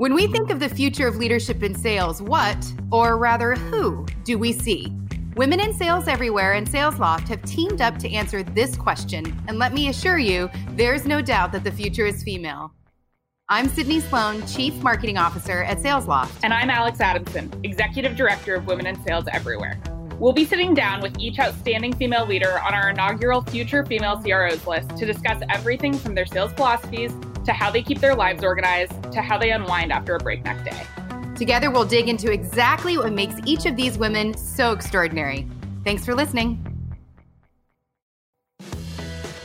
When we think of the future of leadership in sales, what, or rather who, do we see? Women in Sales Everywhere and SalesLoft have teamed up to answer this question, and let me assure you, there's no doubt that the future is female. I'm Sydney Sloan, Chief Marketing Officer at SalesLoft. And I'm Alex Adamson, Executive Director of Women in Sales Everywhere. We'll be sitting down with each outstanding female leader on our inaugural Future Female CROs list to discuss everything from their sales philosophies to how they keep their lives organized, to how they unwind after a breakneck day. Together, we'll dig into exactly what makes each of these women so extraordinary. Thanks for listening.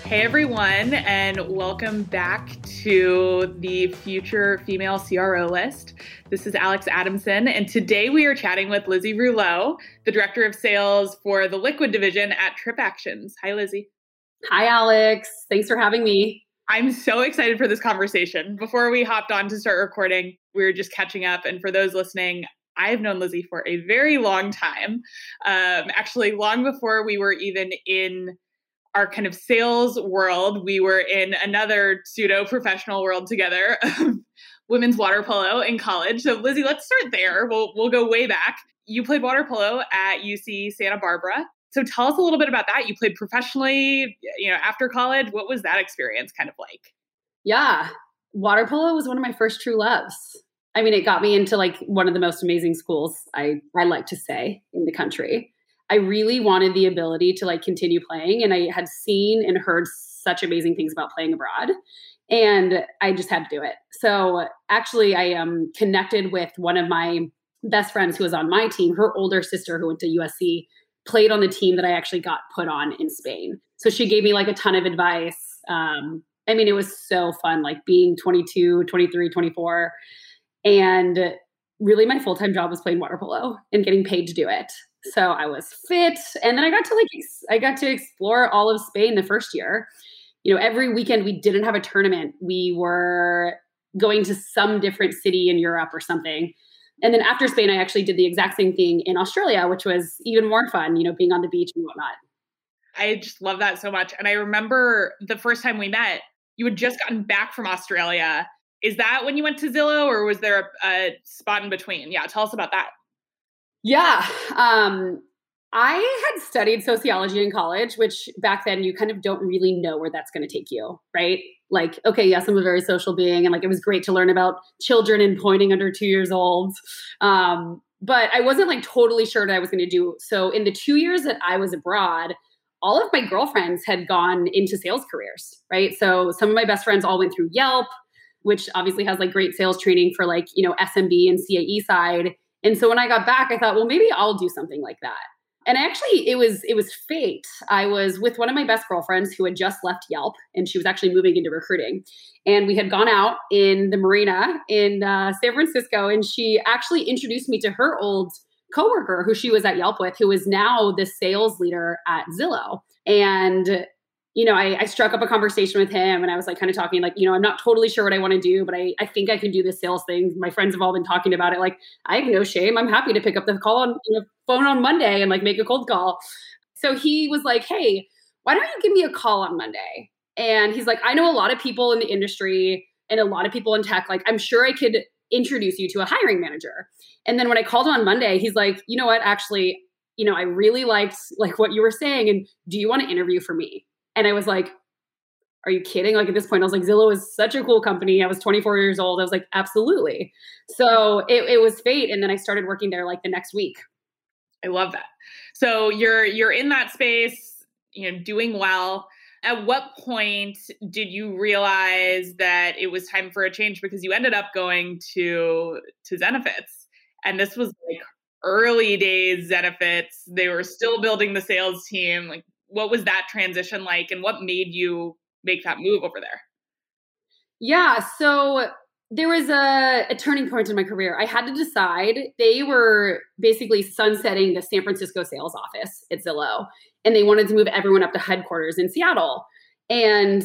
Hey everyone, and welcome back to the Future Female CRO list. This is Alex Adamson, and today we are chatting with Lizzie Rouleau, the Director of Sales for the Liquid Division at TripActions. Hi, Lizzie. Hi, Alex. Thanks for having me. I'm so excited for this conversation. Before we hopped on to start recording, we were just catching up. And for those listening, I've known Lizzie for a very long time. Um, actually, long before we were even in our kind of sales world, we were in another pseudo professional world together, women's water polo in college. So, Lizzie, let's start there. We'll, we'll go way back. You played water polo at UC Santa Barbara. So tell us a little bit about that. You played professionally, you know, after college. What was that experience kind of like? Yeah, water polo was one of my first true loves. I mean, it got me into like one of the most amazing schools I I like to say in the country. I really wanted the ability to like continue playing and I had seen and heard such amazing things about playing abroad and I just had to do it. So actually I am um, connected with one of my best friends who was on my team, her older sister who went to USC played on the team that I actually got put on in Spain. So she gave me like a ton of advice. Um, I mean, it was so fun, like being 22, 23, 24. And really, my full time job was playing water polo and getting paid to do it. So I was fit. And then I got to like, I got to explore all of Spain the first year. You know, every weekend we didn't have a tournament. We were going to some different city in Europe or something. And then after Spain, I actually did the exact same thing in Australia, which was even more fun, you know, being on the beach and whatnot. I just love that so much. And I remember the first time we met, you had just gotten back from Australia. Is that when you went to Zillow or was there a, a spot in between? Yeah, tell us about that. Yeah. Um, I had studied sociology in college, which back then you kind of don't really know where that's going to take you, right? Like, okay, yes, I'm a very social being, and like it was great to learn about children and pointing under two years old. Um, but I wasn't like totally sure what I was going to do. So, in the two years that I was abroad, all of my girlfriends had gone into sales careers, right? So, some of my best friends all went through Yelp, which obviously has like great sales training for like, you know, SMB and CAE side. And so when I got back, I thought, well, maybe I'll do something like that and actually it was it was fate. I was with one of my best girlfriends who had just left yelp and she was actually moving into recruiting. And we had gone out in the marina in uh, san francisco and she actually introduced me to her old coworker who she was at yelp with who is now the sales leader at zillow. And you know, I, I, struck up a conversation with him and I was like kind of talking like, you know, I'm not totally sure what I want to do, but I, I think I can do this sales thing. My friends have all been talking about it. Like, I have no shame. I'm happy to pick up the call on you know, phone on Monday and like make a cold call. So he was like, hey, why don't you give me a call on Monday? And he's like, I know a lot of people in the industry and a lot of people in tech. Like, I'm sure I could introduce you to a hiring manager. And then when I called him on Monday, he's like, you know what? Actually, you know, I really liked like what you were saying. And do you want to interview for me? And I was like, are you kidding? Like at this point, I was like, Zillow is such a cool company. I was 24 years old. I was like, absolutely. So it, it was fate. And then I started working there like the next week. I love that. So you're you're in that space, you know, doing well. At what point did you realize that it was time for a change? Because you ended up going to to Zenefits, and this was like early days Zenefits. They were still building the sales team. Like, what was that transition like and what made you make that move over there? Yeah, so there was a, a, turning point in my career. I had to decide. They were basically sunsetting the San Francisco sales office at Zillow, and they wanted to move everyone up to headquarters in Seattle. And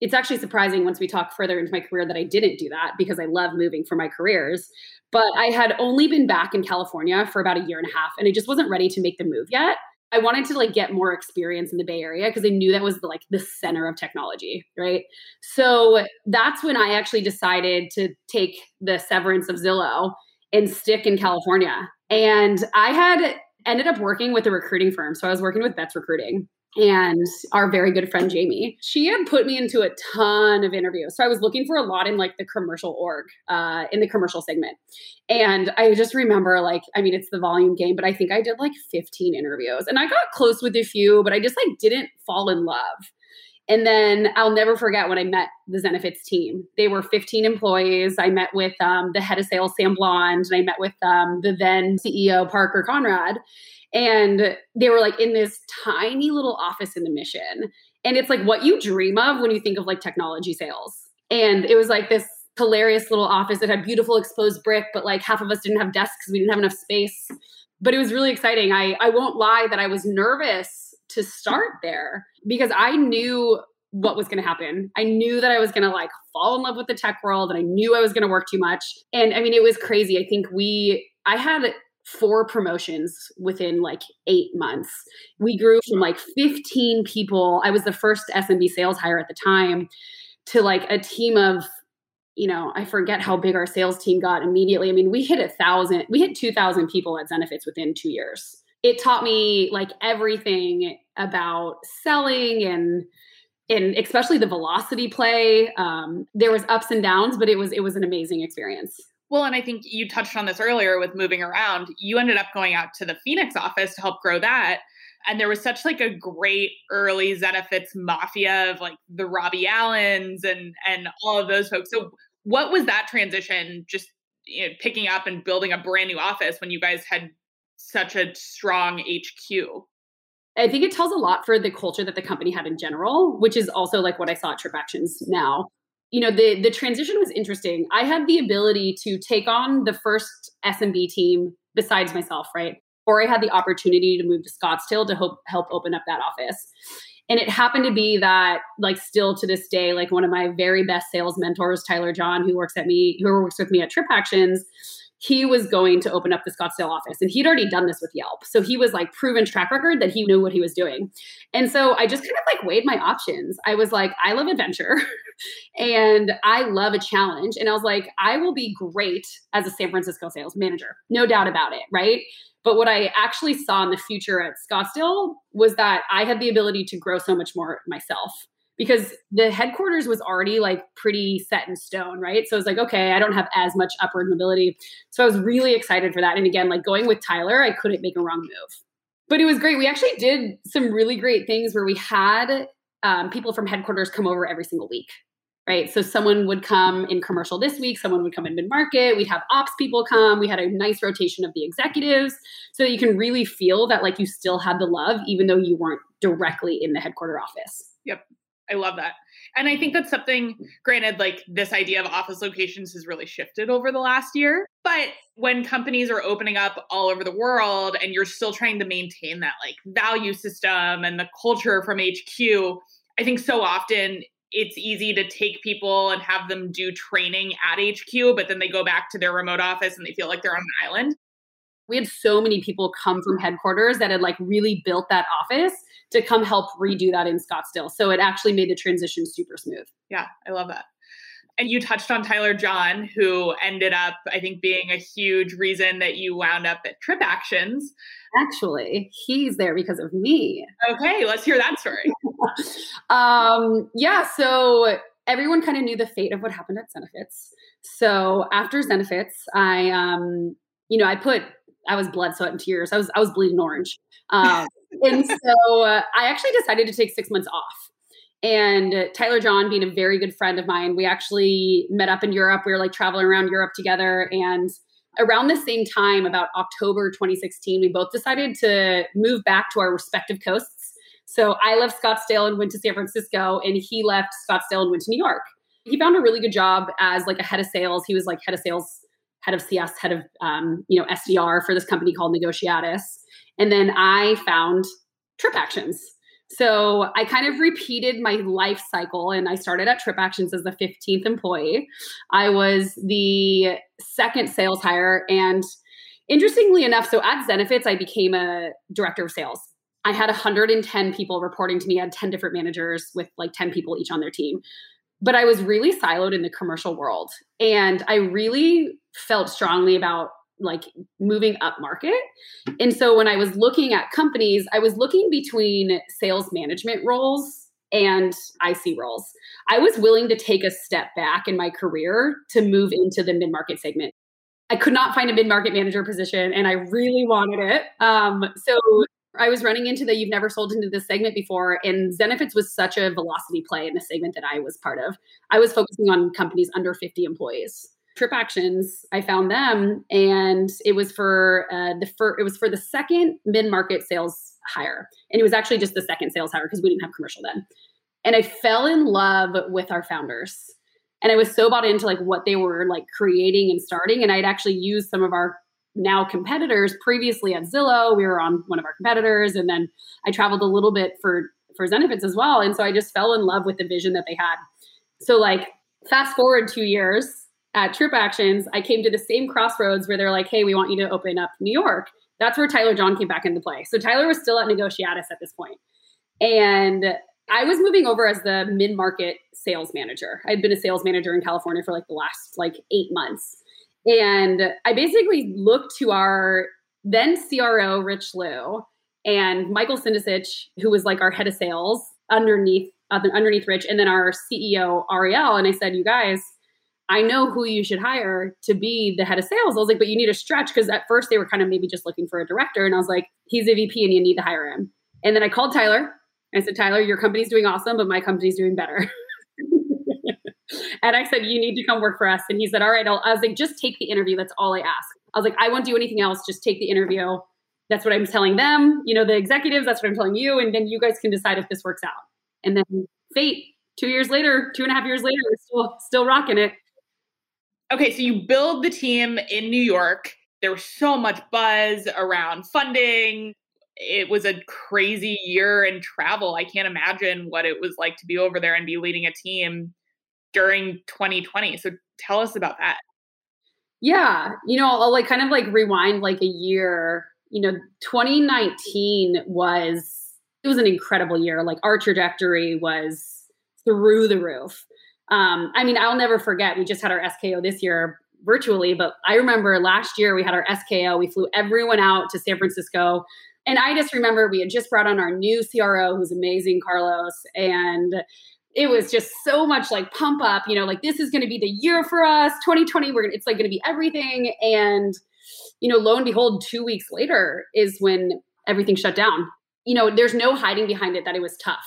it's actually surprising once we talk further into my career that I didn't do that because I love moving for my careers. But I had only been back in California for about a year and a half, and I just wasn't ready to make the move yet. I wanted to like get more experience in the Bay Area because I knew that was the, like the center of technology, right? So that's when I actually decided to take the severance of Zillow and stick in California. And I had ended up working with a recruiting firm. So I was working with Betts Recruiting and our very good friend Jamie. She had put me into a ton of interviews. So I was looking for a lot in like the commercial org, uh, in the commercial segment. And I just remember like, I mean, it's the volume game, but I think I did like 15 interviews and I got close with a few, but I just like didn't fall in love. And then I'll never forget when I met the Zenefits team. They were 15 employees. I met with um, the head of sales, Sam Blond, and I met with um, the then CEO, Parker Conrad. And they were like in this tiny little office in the mission. And it's like what you dream of when you think of like technology sales. And it was like this hilarious little office that had beautiful exposed brick, but like half of us didn't have desks because we didn't have enough space. But it was really exciting. I, I won't lie that I was nervous to start there because I knew what was going to happen. I knew that I was going to like fall in love with the tech world and I knew I was going to work too much. And I mean, it was crazy. I think we, I had four promotions within like eight months. We grew from like 15 people. I was the first SMB sales hire at the time to like a team of, you know, I forget how big our sales team got immediately. I mean, we hit a thousand, we hit 2,000 people at Zenefits within two years. It taught me like everything about selling and, and especially the velocity play. Um, there was ups and downs, but it was it was an amazing experience. Well, and I think you touched on this earlier with moving around. You ended up going out to the Phoenix office to help grow that. And there was such like a great early Zenefits mafia of like the Robbie Allens and and all of those folks. So what was that transition just you know, picking up and building a brand new office when you guys had such a strong HQ? I think it tells a lot for the culture that the company had in general, which is also like what I saw at TripActions now you know the the transition was interesting. I had the ability to take on the first smb team besides myself right? Or i had the opportunity to move to scottsdale to help help open up that office. And it happened to be that like still to this day like one of my very best sales mentors tyler john who works at me who works with me at TripActions he was going to open up the Scottsdale office and he'd already done this with Yelp. So he was like proven track record that he knew what he was doing. And so I just kind of like weighed my options. I was like, I love adventure and I love a challenge. And I was like, I will be great as a San Francisco sales manager, no doubt about it. Right. But what I actually saw in the future at Scottsdale was that I had the ability to grow so much more myself because the headquarters was already like pretty set in stone, right? So I was like, okay, I don't have as much upward mobility. So I was really excited for that. And again, like going with Tyler, I couldn't make a wrong move. But it was great. We actually did some really great things where we had um, people from headquarters come over every single week, right? So someone would come in commercial this week, someone would come in mid market. We'd have ops people come. We had a nice rotation of the executives so that you can really feel that like you still had the love, even though you weren't directly in the headquarter office. Yep. I love that. And I think that's something, granted, like this idea of office locations has really shifted over the last year. But when companies are opening up all over the world and you're still trying to maintain that like value system and the culture from HQ, I think so often it's easy to take people and have them do training at HQ, but then they go back to their remote office and they feel like they're on an island. We had so many people come from headquarters that had like really built that office to come help redo that in Scottsdale. So it actually made the transition super smooth. Yeah, I love that. And you touched on Tyler John, who ended up, I think, being a huge reason that you wound up at TripActions. Actually, he's there because of me. Okay, let's hear that story. um, yeah, so everyone kind of knew the fate of what happened at Zenefits. So after Zenefits, I, um, you know, I put, I was blood, sweat, and tears. I was, I was bleeding orange. Um, and so uh, I actually decided to take six months off. And Tyler John, being a very good friend of mine, we actually met up in Europe. We were like traveling around Europe together. And around the same time, about October 2016, we both decided to move back to our respective coasts. So I left Scottsdale and went to San Francisco, and he left Scottsdale and went to New York. He found a really good job as like a head of sales. He was like head of sales, head of CS, head of um, you know SDR for this company called Negotiatus. And then I found TripActions. So I kind of repeated my life cycle and I started at TripActions as the 15th employee. I was the second sales hire. And interestingly enough, so at Zenefits, I became a director of sales. I had 110 people reporting to me. I had 10 different managers with like 10 people each on their team. But I was really siloed in the commercial world. And I really felt strongly about like moving up market. And so when I was looking at companies, I was looking between sales management roles and IC roles. I was willing to take a step back in my career to move into the mid market segment. I could not find a mid market manager position and I really wanted it. Um, so I was running into that you've never sold into this segment before. And Zenefits was such a velocity play in the segment that I was part of. I was focusing on companies under 50 employees. TripActions, I found them, and it was for uh, the fir- it was for the second mid market sales hire, and it was actually just the second sales hire because we didn't have commercial then. And I fell in love with our founders, and I was so bought into like what they were like creating and starting, and I'd actually used some of our now competitors previously at Zillow. We were on one of our competitors, and then I traveled a little bit for for Zenefits as well, and so I just fell in love with the vision that they had. So like fast forward two years at TripActions, I came to the same crossroads where they're like, hey, we want you to open up New York. That's where Tyler John came back into play. So Tyler was still at Negotiatus at this. And I was moving over as the mid-market sales manager. I'd been a sales manager in California for like the last like eight months. And I basically looked to our then CRO, Rich Liu, and Michael Sindicic, who was like our head of sales underneath uh, underneath Rich, and then our CEO Ariel. And I said, you guys, I know who you should hire to be the head of sales. I was like, but you need a stretch because at first they were kind of maybe just looking for a director. And I was like, he's a VP and you need to hire him. And then I called Tyler. I said, Tyler, your company's doing awesome, but my company's doing better. and I said, you need to come work for us. And he said, all right. I'll, I was like, just take the interview. That's all I ask. I was like, I won't do anything else. Just take the interview. That's what I'm telling them, you know, the executives. That's what I'm telling you. And then you guys can decide if this works out. And then fate, two years later, two and a half years later, we're still, still rocking it okay, so you build the team in New York. There was so much buzz around funding. It was a crazy year in travel. I can't imagine what it was like to be over there and be leading a team during 2020. So tell us about that. Yeah, you know, I'll like kind of like rewind like a year. You know, 2019 was it was an incredible year. Like our trajectory was through the roof. Um, I mean, I'll never forget. We just had our SKO this year virtually, but I remember last year we had our SKO. We flew everyone out to San Francisco. And I just remember we had just brought on our new CRO, who's amazing, Carlos. And it was just so much like pump up, you know, like this is going to be the year for us. 2020, we're it's like going to be everything. And, you know, lo and behold, two weeks later is when everything shut down. You know, there's no hiding behind it that it was tough.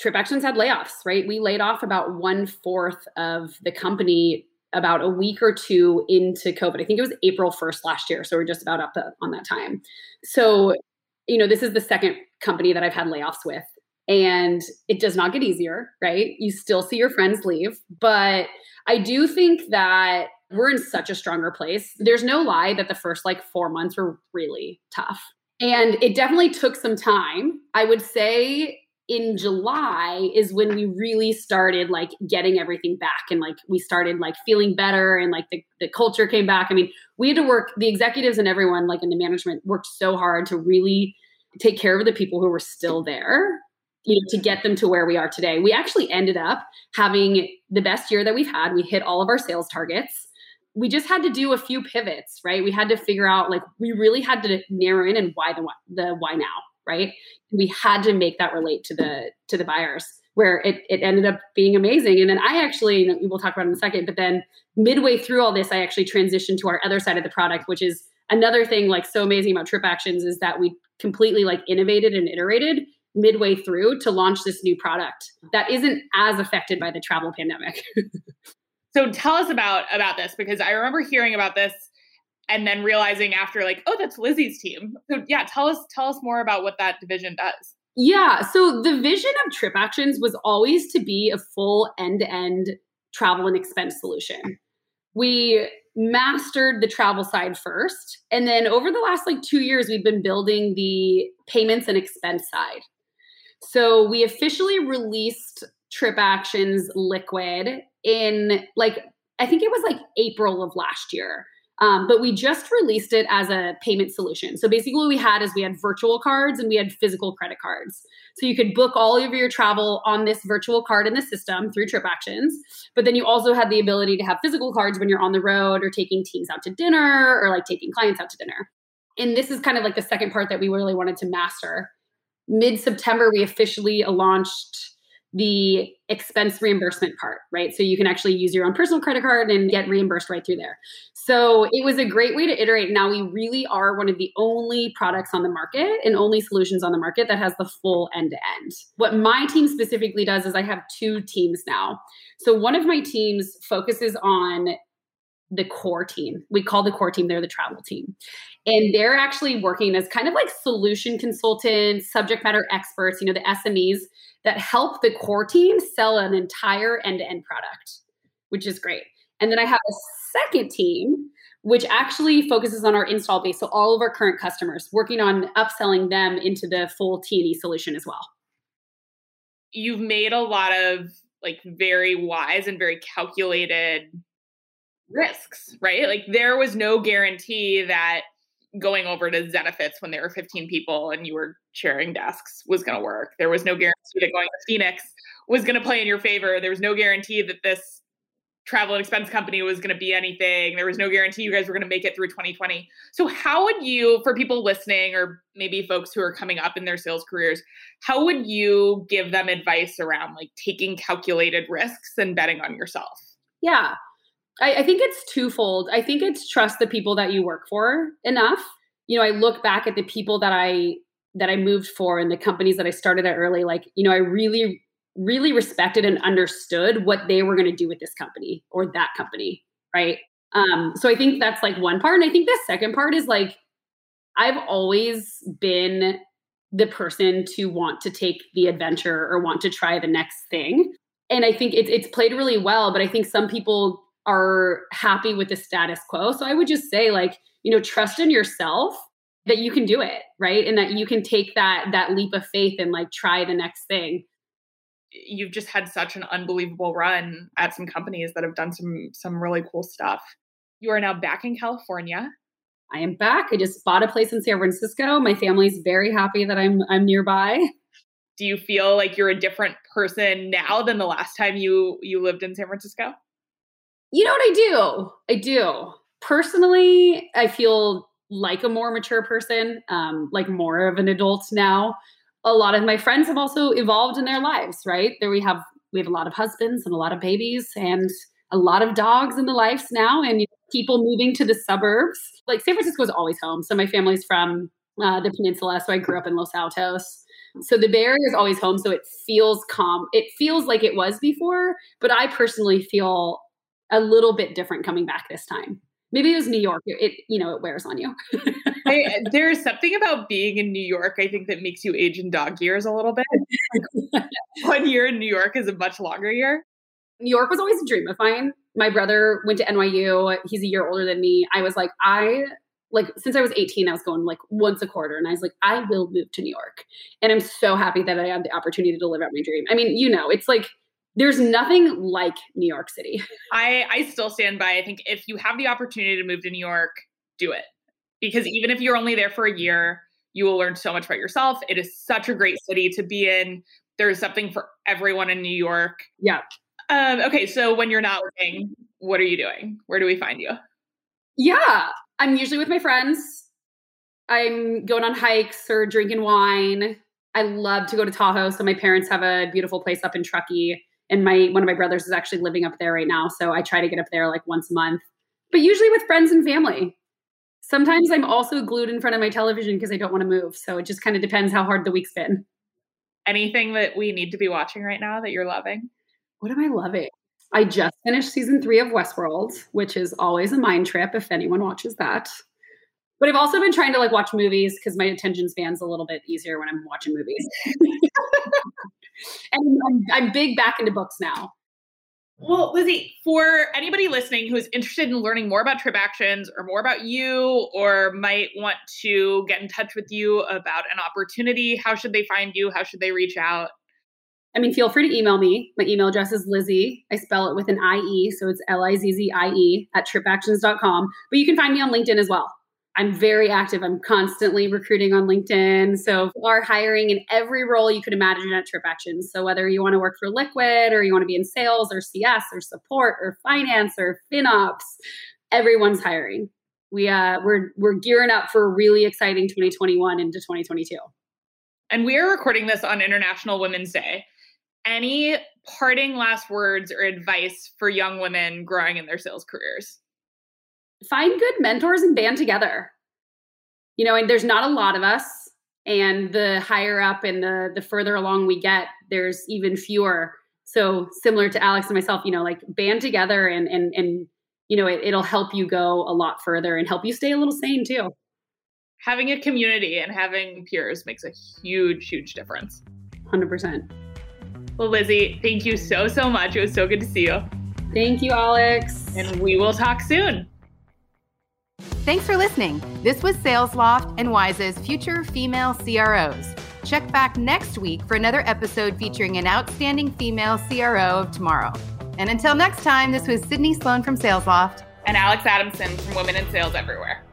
TripActions had layoffs, right? We laid off about one fourth of the company about a week or two into COVID. I think it was April 1st last year. So we're just about up uh, on that time. So, you know, this is the second company that I've had layoffs with. And it does not get easier, right? You still see your friends leave. But I do think that we're in such a stronger place. There's no lie that the first like four months were really tough. And it definitely took some time. I would say in July is when we really started like getting everything back and like we started like feeling better and like the, the culture came back. I mean, we had to work, the executives and everyone like in the management worked so hard to really take care of the people who were still there, you know, to get them to where we are today. We actually ended up having the best year that we've had. We hit all of our sales targets. We just had to do a few pivots, right? We had to figure out like we really had to narrow in and why the the why now right we had to make that relate to the to the buyers where it, it ended up being amazing and then i actually we'll talk about in a second but then midway through all this i actually transitioned to our other side of the product which is another thing like so amazing about trip actions is that we completely like innovated and iterated midway through to launch this new product that isn't as affected by the travel pandemic. So tell us about about this because i remember hearing about this and then realizing after like oh that's lizzie's team. So yeah tell us tell us more about what that division does. Yeah so the vision of trip actions was always to be a full end-to-end travel and expense solution. We mastered the travel side first and then over the last like two years we've been building the payments and expense side so we officially released trip actions liquid in like i think it was like april of last year Um, but we just released it as a payment solution. So basically, what we had is we had virtual cards and we had physical credit cards. So you could book all of your travel on this virtual card in the system through TripActions. But then you also had the ability to have physical cards when you're on the road or taking teams out to dinner or like taking clients out to dinner. And this is kind of like the second part that we really wanted to master. Mid September, we officially launched the expense reimbursement part, right? So you can actually use your own personal credit card and get reimbursed right through there. So it was a great way to iterate. Now we really are one of the only products on the market and only solutions on the market that has the full end to end. What my team specifically does is I have two teams now. So one of my teams focuses on the core team. We call the core team, they're the travel team. And they're actually working as kind of like solution consultants, subject matter experts, you know, the SMEs that help the core team sell an entire end to end product, which is great. And then I have a second team which actually focuses on our install base. So all of our current customers, working on upselling them into the full T&E solution as well. You've made a lot of like very wise and very calculated risks, right? Like there was no guarantee that going over to Zenefits when there were 15 people and you were sharing desks was going to work. There was no guarantee that going to Phoenix was going to play in your favor. There was no guarantee that this travel and expense company was going to be anything. There was no guarantee you guys were going to make it through 2020. So, how would you, for people listening or maybe folks who are coming up in their sales careers, how would you give them advice around like taking calculated risks and betting on yourself? Yeah. I, I think it's twofold. I think it's trust the people that you work for enough. You know, I look back at the people that I that I moved for and the companies that I started at early, like, you know, I really, really respected and understood what they were going to do with this company or that company. Right. Um, so I think that's like one part. And I think the second part is like, I've always been the person to want to take the adventure or want to try the next thing. And I think it's it's played really well, but I think some people are happy with the status quo. So I would just say like, you know, trust in yourself that you can do it, right? And that you can take that that leap of faith and like try the next thing. You've just had such an unbelievable run at some companies that have done some some really cool stuff. You are now back in California. I am back. I just bought a place in San Francisco. My family's very happy that I'm I'm nearby. Do you feel like you're a different person now than the last time you you lived in San Francisco? You know what I do? I do. Personally, I feel like a more mature person, um, like more of an adult now. A lot of my friends have also evolved in their lives, right? There we have we have a lot of husbands and a lot of babies and a lot of dogs in the lives now and you know, people moving to the suburbs. Like San Francisco is always home. So my family's from uh, the peninsula, so I grew up in Los Altos. So the Bay Area is always home, so it feels calm. It feels like it was before, but I personally feel a little bit different coming back this time. Maybe it was New York. It, you know, it wears on you. I, there's something about being in New York, I think, that makes you age in dog years a little bit. One year in New York is a much longer year. New York was always a dream of mine. My brother went to NYU. He's a year older than me. I was like, I like since I was 18, I was going like once a quarter, and I was like, I will move to New York. And I'm so happy that I had the opportunity to live out my dream. I mean, you know, it's like there's nothing like New York City. I, I still stand by. I think if you have the opportunity to move to New York, do it. Because even if you're only there for a year, you will learn so much about yourself. It is such a great city to be in. There's something for everyone in New York. Yeah. Um, okay, so when you're not working, what are you doing? Where do we find you? Yeah, I'm usually with my friends. I'm going on hikes or drinking wine. I love to go to Tahoe. So my parents have a beautiful place up in Truckee and my one of my brothers is actually living up there right now. So i try to get up there like once a month but usually with friends and family. Sometimes i'm also glued in front of my television because i don't want to move. So it just kind of depends how hard the week's been. Anything that we need to be watching right now that you're loving? What am i loving? I just finished season three of westworld which is always a mind trip if anyone watches that. But i've also been trying to like watch movies because my attention span's a little bit easier when i'm watching movies and I'm, I'm big back into books now. Well, Lizzie, for anybody listening who is interested in learning more about TripActions or more about you or might want to get in touch with you about an opportunity, how should they find you? How should they reach out? I mean, feel free to email me. My email address is Lizzie. I spell it with an IE, so it's L I Z Z I E at tripactions.com. But you can find me on LinkedIn as well. I'm very active. I'm constantly recruiting on LinkedIn. So we are hiring in every role you could imagine at TripActions. So whether you want to work for Liquid or you want to be in sales or CS or support or finance or FinOps, everyone's hiring. We uh we're we're gearing up for a really exciting 2021 into 2022. And we are recording this on International Women's Day any parting last words or advice for young women growing in their sales careers? Find good mentors and band together. You know, and there's not a lot of us. And the higher up and the the further along we get, there's even fewer. So similar to Alex and myself, you know, like band together and and and you know, it, it'll help you go a lot further and help you stay a little sane too. Having a community and having peers makes a huge, huge difference. 100%. Well, Lizzie, thank you so, so much. It was so good to see you. Thank you, Alex. And we will talk soon. Thanks for listening. This was SalesLoft and Wise's future female CROs. Check back next week for another episode featuring an outstanding female CRO of tomorrow. And until next time, this was Sydney Sloan from SalesLoft and Alex Adamson from Women in Sales Everywhere.